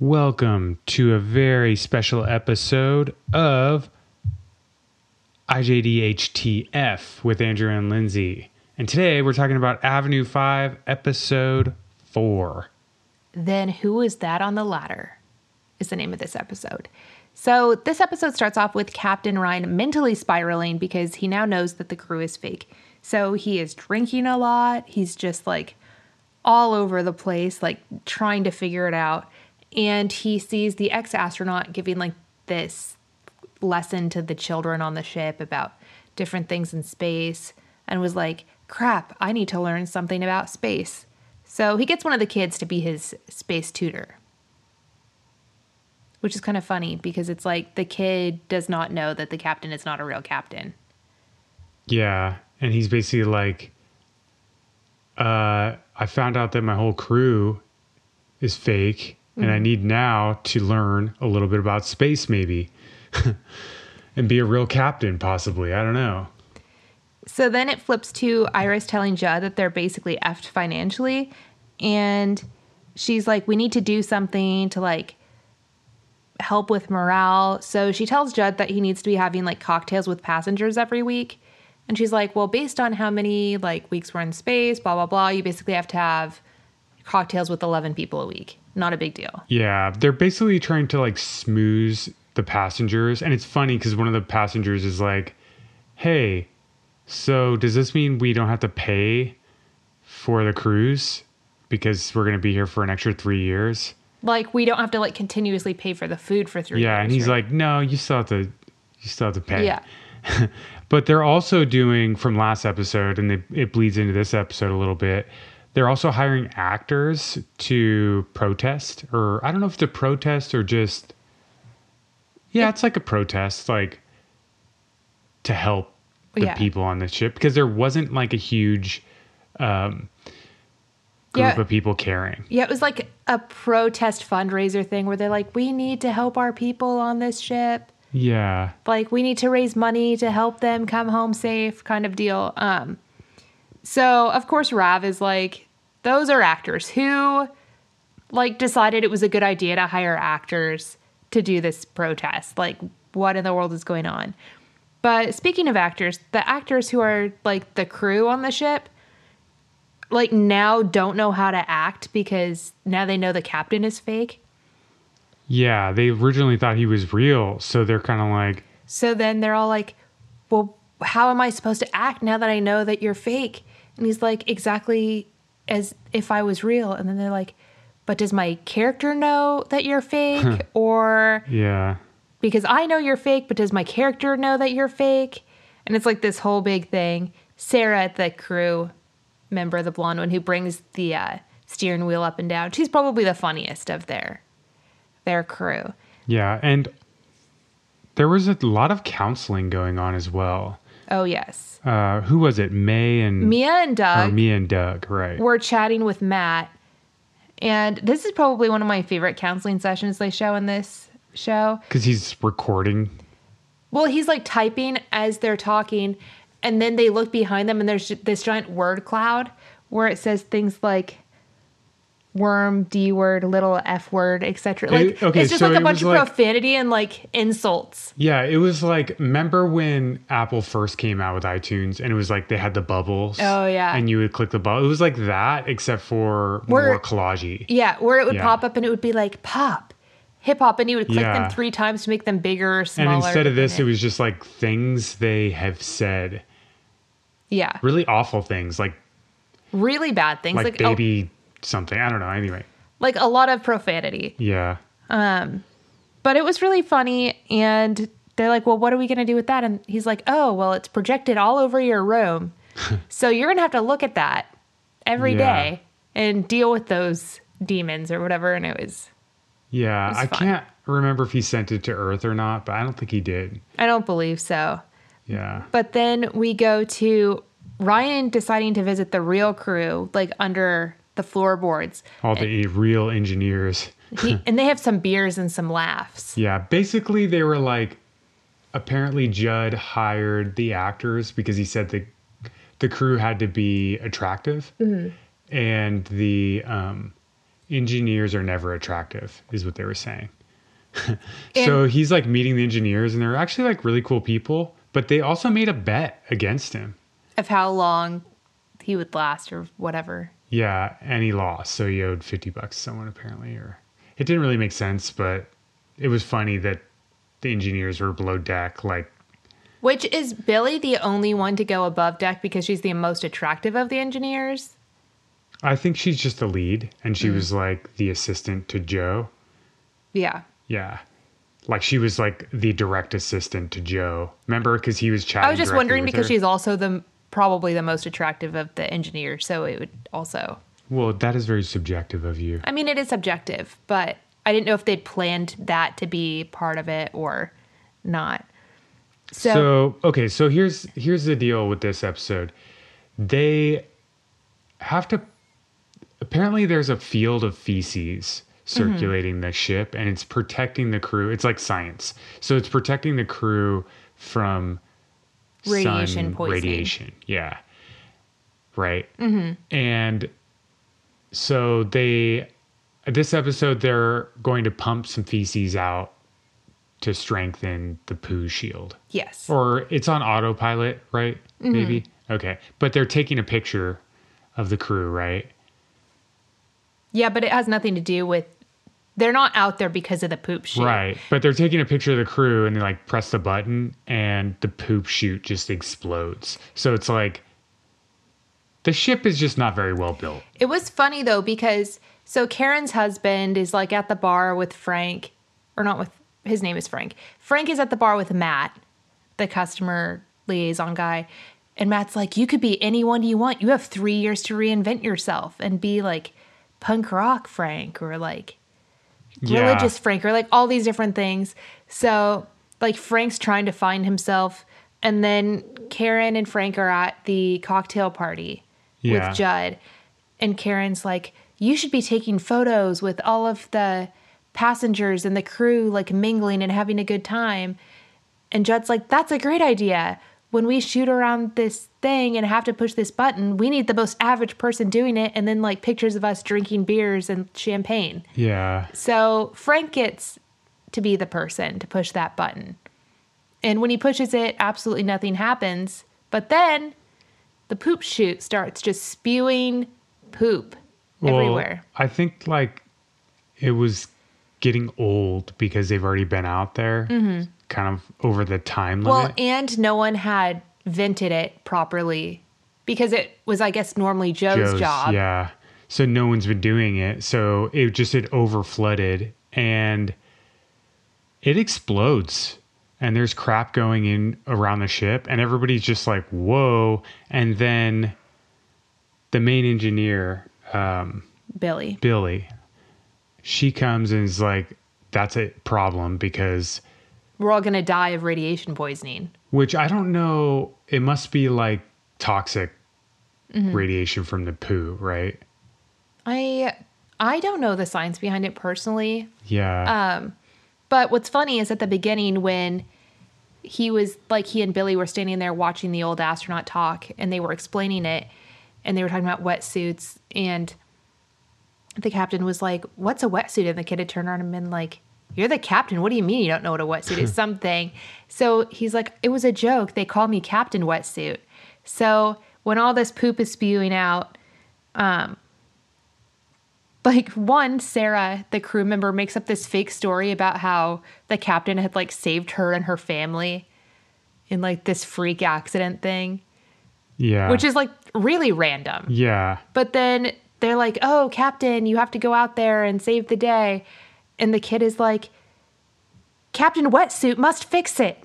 Welcome to a very special episode of IJDHTF with Andrew and Lindsay. And today we're talking about Avenue 5, episode 4. Then Who Is That on the Ladder? is the name of this episode. So, this episode starts off with Captain Ryan mentally spiraling because he now knows that the crew is fake. So, he is drinking a lot. He's just like all over the place, like trying to figure it out. And he sees the ex astronaut giving like this lesson to the children on the ship about different things in space and was like, crap, I need to learn something about space. So he gets one of the kids to be his space tutor. Which is kind of funny because it's like the kid does not know that the captain is not a real captain. Yeah. And he's basically like, uh, I found out that my whole crew is fake and I hmm. need now to learn a little bit about space, maybe, and be a real captain, possibly. I don't know. So then it flips to Iris telling Judd that they're basically effed financially. And she's like, we need to do something to like help with morale. So she tells Judd that he needs to be having like cocktails with passengers every week. And she's like, well, based on how many like weeks we're in space, blah, blah, blah, you basically have to have cocktails with 11 people a week. Not a big deal. Yeah. They're basically trying to like smooth the passengers. And it's funny because one of the passengers is like, hey, so does this mean we don't have to pay for the cruise because we're going to be here for an extra three years? Like we don't have to like continuously pay for the food for three Yeah, years. and he's right? like, no, you still have to, you still have to pay. Yeah. but they're also doing from last episode, and they, it bleeds into this episode a little bit. They're also hiring actors to protest, or I don't know if a protest or just, yeah, it's like a protest, like to help the Yeah. people on the ship because there wasn't like a huge um, group Yeah. of people caring. Yeah, it was like a protest fundraiser thing where they're like, we need to help our people on this ship. Yeah, Like, we need to raise money to help them come home safe, kind of deal. Um, so, of course, Rav is like, those are actors who, like, decided it was a good idea to hire actors to do this protest. Like, what in the world is going on? But speaking of actors, the actors who are like the crew on the ship, like now don't know how to act because now they know the captain is fake. yeah. They originally thought he was real, so they're kind of like, So then they're all like, Well, how am I supposed to act now that I know that you're fake? And he's like, Exactly as if I was real. And then they're like, But does my character know that you're fake? or yeah. because I know you're fake, but does my character know that you're fake? And it's like this whole big thing. Sarah, the crew member, the blonde one who brings the uh, steering wheel up and down, she's probably the funniest of their their crew. Yeah, and there was a lot of counseling going on as well. Oh yes, Uh, who was it? May and Mia and Doug. or Mia and Doug, right? were chatting with Matt, and this is probably one of my favorite counseling sessions they show in this show. Because he's recording. Well, he's like typing as they're talking, and then they look behind them, and there's this giant word cloud where it says things like worm, D word, little F word, etc. Like It- okay, it's just so like a bunch of like- profanity and like insults. Yeah, it was like remember when Apple first came out with iTunes, and it was like they had the bubbles. Oh, yeah. and you would click the bubble. It was like that, except for Where- more collagey. Yeah, where it would Yeah. pop up and it would be like pop, hip hop, and you would click Yeah. them three times to make them bigger or And instead of this, it depending- was just like things they have said, yeah, really awful things, like really bad things like, like oh, baby something. I don't know. Anyway, like a lot of profanity. yeah. Um, but it was really funny. And they're like, well, what are we going to do with that? And he's like, oh, well, it's projected all over your room. so you're going to have to look at that every day Yeah. and deal with those demons or whatever. And it was, Yeah, It's I fun. can't remember if he sent it to Earth or not, but I don't think he did. I don't believe so. Yeah. But then we go to Ryan deciding to visit the real crew, like under the floorboards. All the real engineers. He, and they have some beers and some laughs. Yeah, basically they were like apparently Judd hired the actors because he said the the crew had to be attractive. Mm-hmm. And the um engineers are never attractive, is what they were saying. so he's like meeting the engineers, and they're actually like really cool people, but they also made a bet against him. Of how long he would last or whatever. Yeah, and he lost, so he owed fifty bucks to someone apparently, or it didn't really make sense, but it was funny that the engineers were below deck, like Which is Billie the only one to go above deck because she's the most attractive of the engineers? I think she's just the lead, and she mm. was like the assistant to Joe. Yeah. Yeah. Like she was like the direct assistant to Joe. Remember, because he was chatting. I was just wondering because her? she's also the probably the most attractive of the engineers, so it would also. Well, that is very subjective of you. I mean, it is subjective, but I didn't know if they'd planned that to be part of it or not. So, So okay, so here's here's the deal with this episode. They have to. Apparently, there's a field of feces mm-hmm. circulating the ship, and it's protecting the crew. It's like science, so it's protecting the crew from Radiation sun poisoning. Radiation, yeah, right. Mm-hmm. And so they, this episode, they're going to pump some feces out to strengthen the poo shield yes. or it's on autopilot, right? Maybe. Okay. But they're taking a picture of the crew, right? Yeah, but it has nothing to do with. They're not out there because of the poop shoot. Right. But they're taking a picture of the crew and they like press the button and the poop shoot just explodes. So it's like the ship is just not very well built. It was funny though because so Karen's husband is like at the bar with Frank, or not with his name is Frank. Frank is at the bar with Matt, the customer liaison guy, and Matt's like, "You could be anyone you want. You have three years to reinvent yourself and be like punk rock Frank or like Yeah. religious Frank or like all these different things." So like Frank's trying to find himself, and then Karen and Frank are at the cocktail party Yeah. with Judd. And Karen's like, you should be taking photos with all of the passengers and the crew, like mingling and having a good time. And Judd's like, that's a great idea. When we shoot around this thing and have to push this button, we need the most average person doing it and then like pictures of us drinking beers and champagne. Yeah. So Frank gets to be the person to push that button. And when he pushes it, absolutely nothing happens. But then the poop chute starts just spewing poop Well, everywhere. I think like it was getting old because they've already been out there kind of over the time Mm-hmm. Well, and no one had vented it properly because it was, I guess, normally Joe's, Joe's, job. Yeah. So no one's been doing it. So it just it over flooded and it explodes. And there's crap going in around the ship, and everybody's just like, whoa. And then the main engineer, um, Billie. Billie, she comes and is like, that's a problem because We're all going to die of radiation poisoning. which I don't know. It must be like toxic Mm-hmm. radiation from the poo, right? I I don't know the science behind it personally. Yeah. Um, but what's funny is at the beginning when he was like he and Billie were standing there watching the old astronaut talk and they were explaining it and they were talking about wetsuits and the captain was like, What's a wetsuit? And the kid had turned around and been like, You're the captain. What do you mean you don't know what a wetsuit is? Something. So he's like, It was a joke. They call me Captain Wetsuit. So when all this poop is spewing out, um, like one sarah the crew member makes up this fake story about how the captain had like saved her and her family in like this freak accident thing yeah. which is like really random yeah. but then they're like oh captain you have to go out there and save the day and the kid is like captain wetsuit must fix it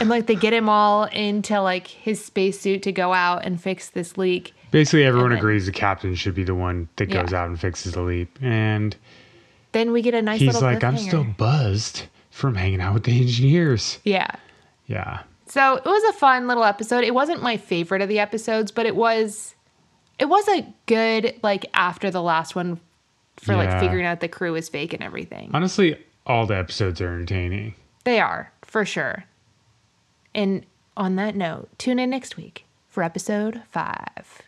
and like they get him all into like his spacesuit to go out and fix this leak Basically, everyone then- agrees the captain should be the one that goes Yeah. out and fixes the leap. And then we get a nice he's like, I'm still buzzed from hanging out with the engineers. yeah Yeah. So it was a fun little episode. It wasn't my favorite of the episodes, but it was it was a good like after the last one for like figuring out the crew is fake and everything. Honestly, all the episodes are entertaining. They are, for sure. And on that note, tune in next week for episode 5.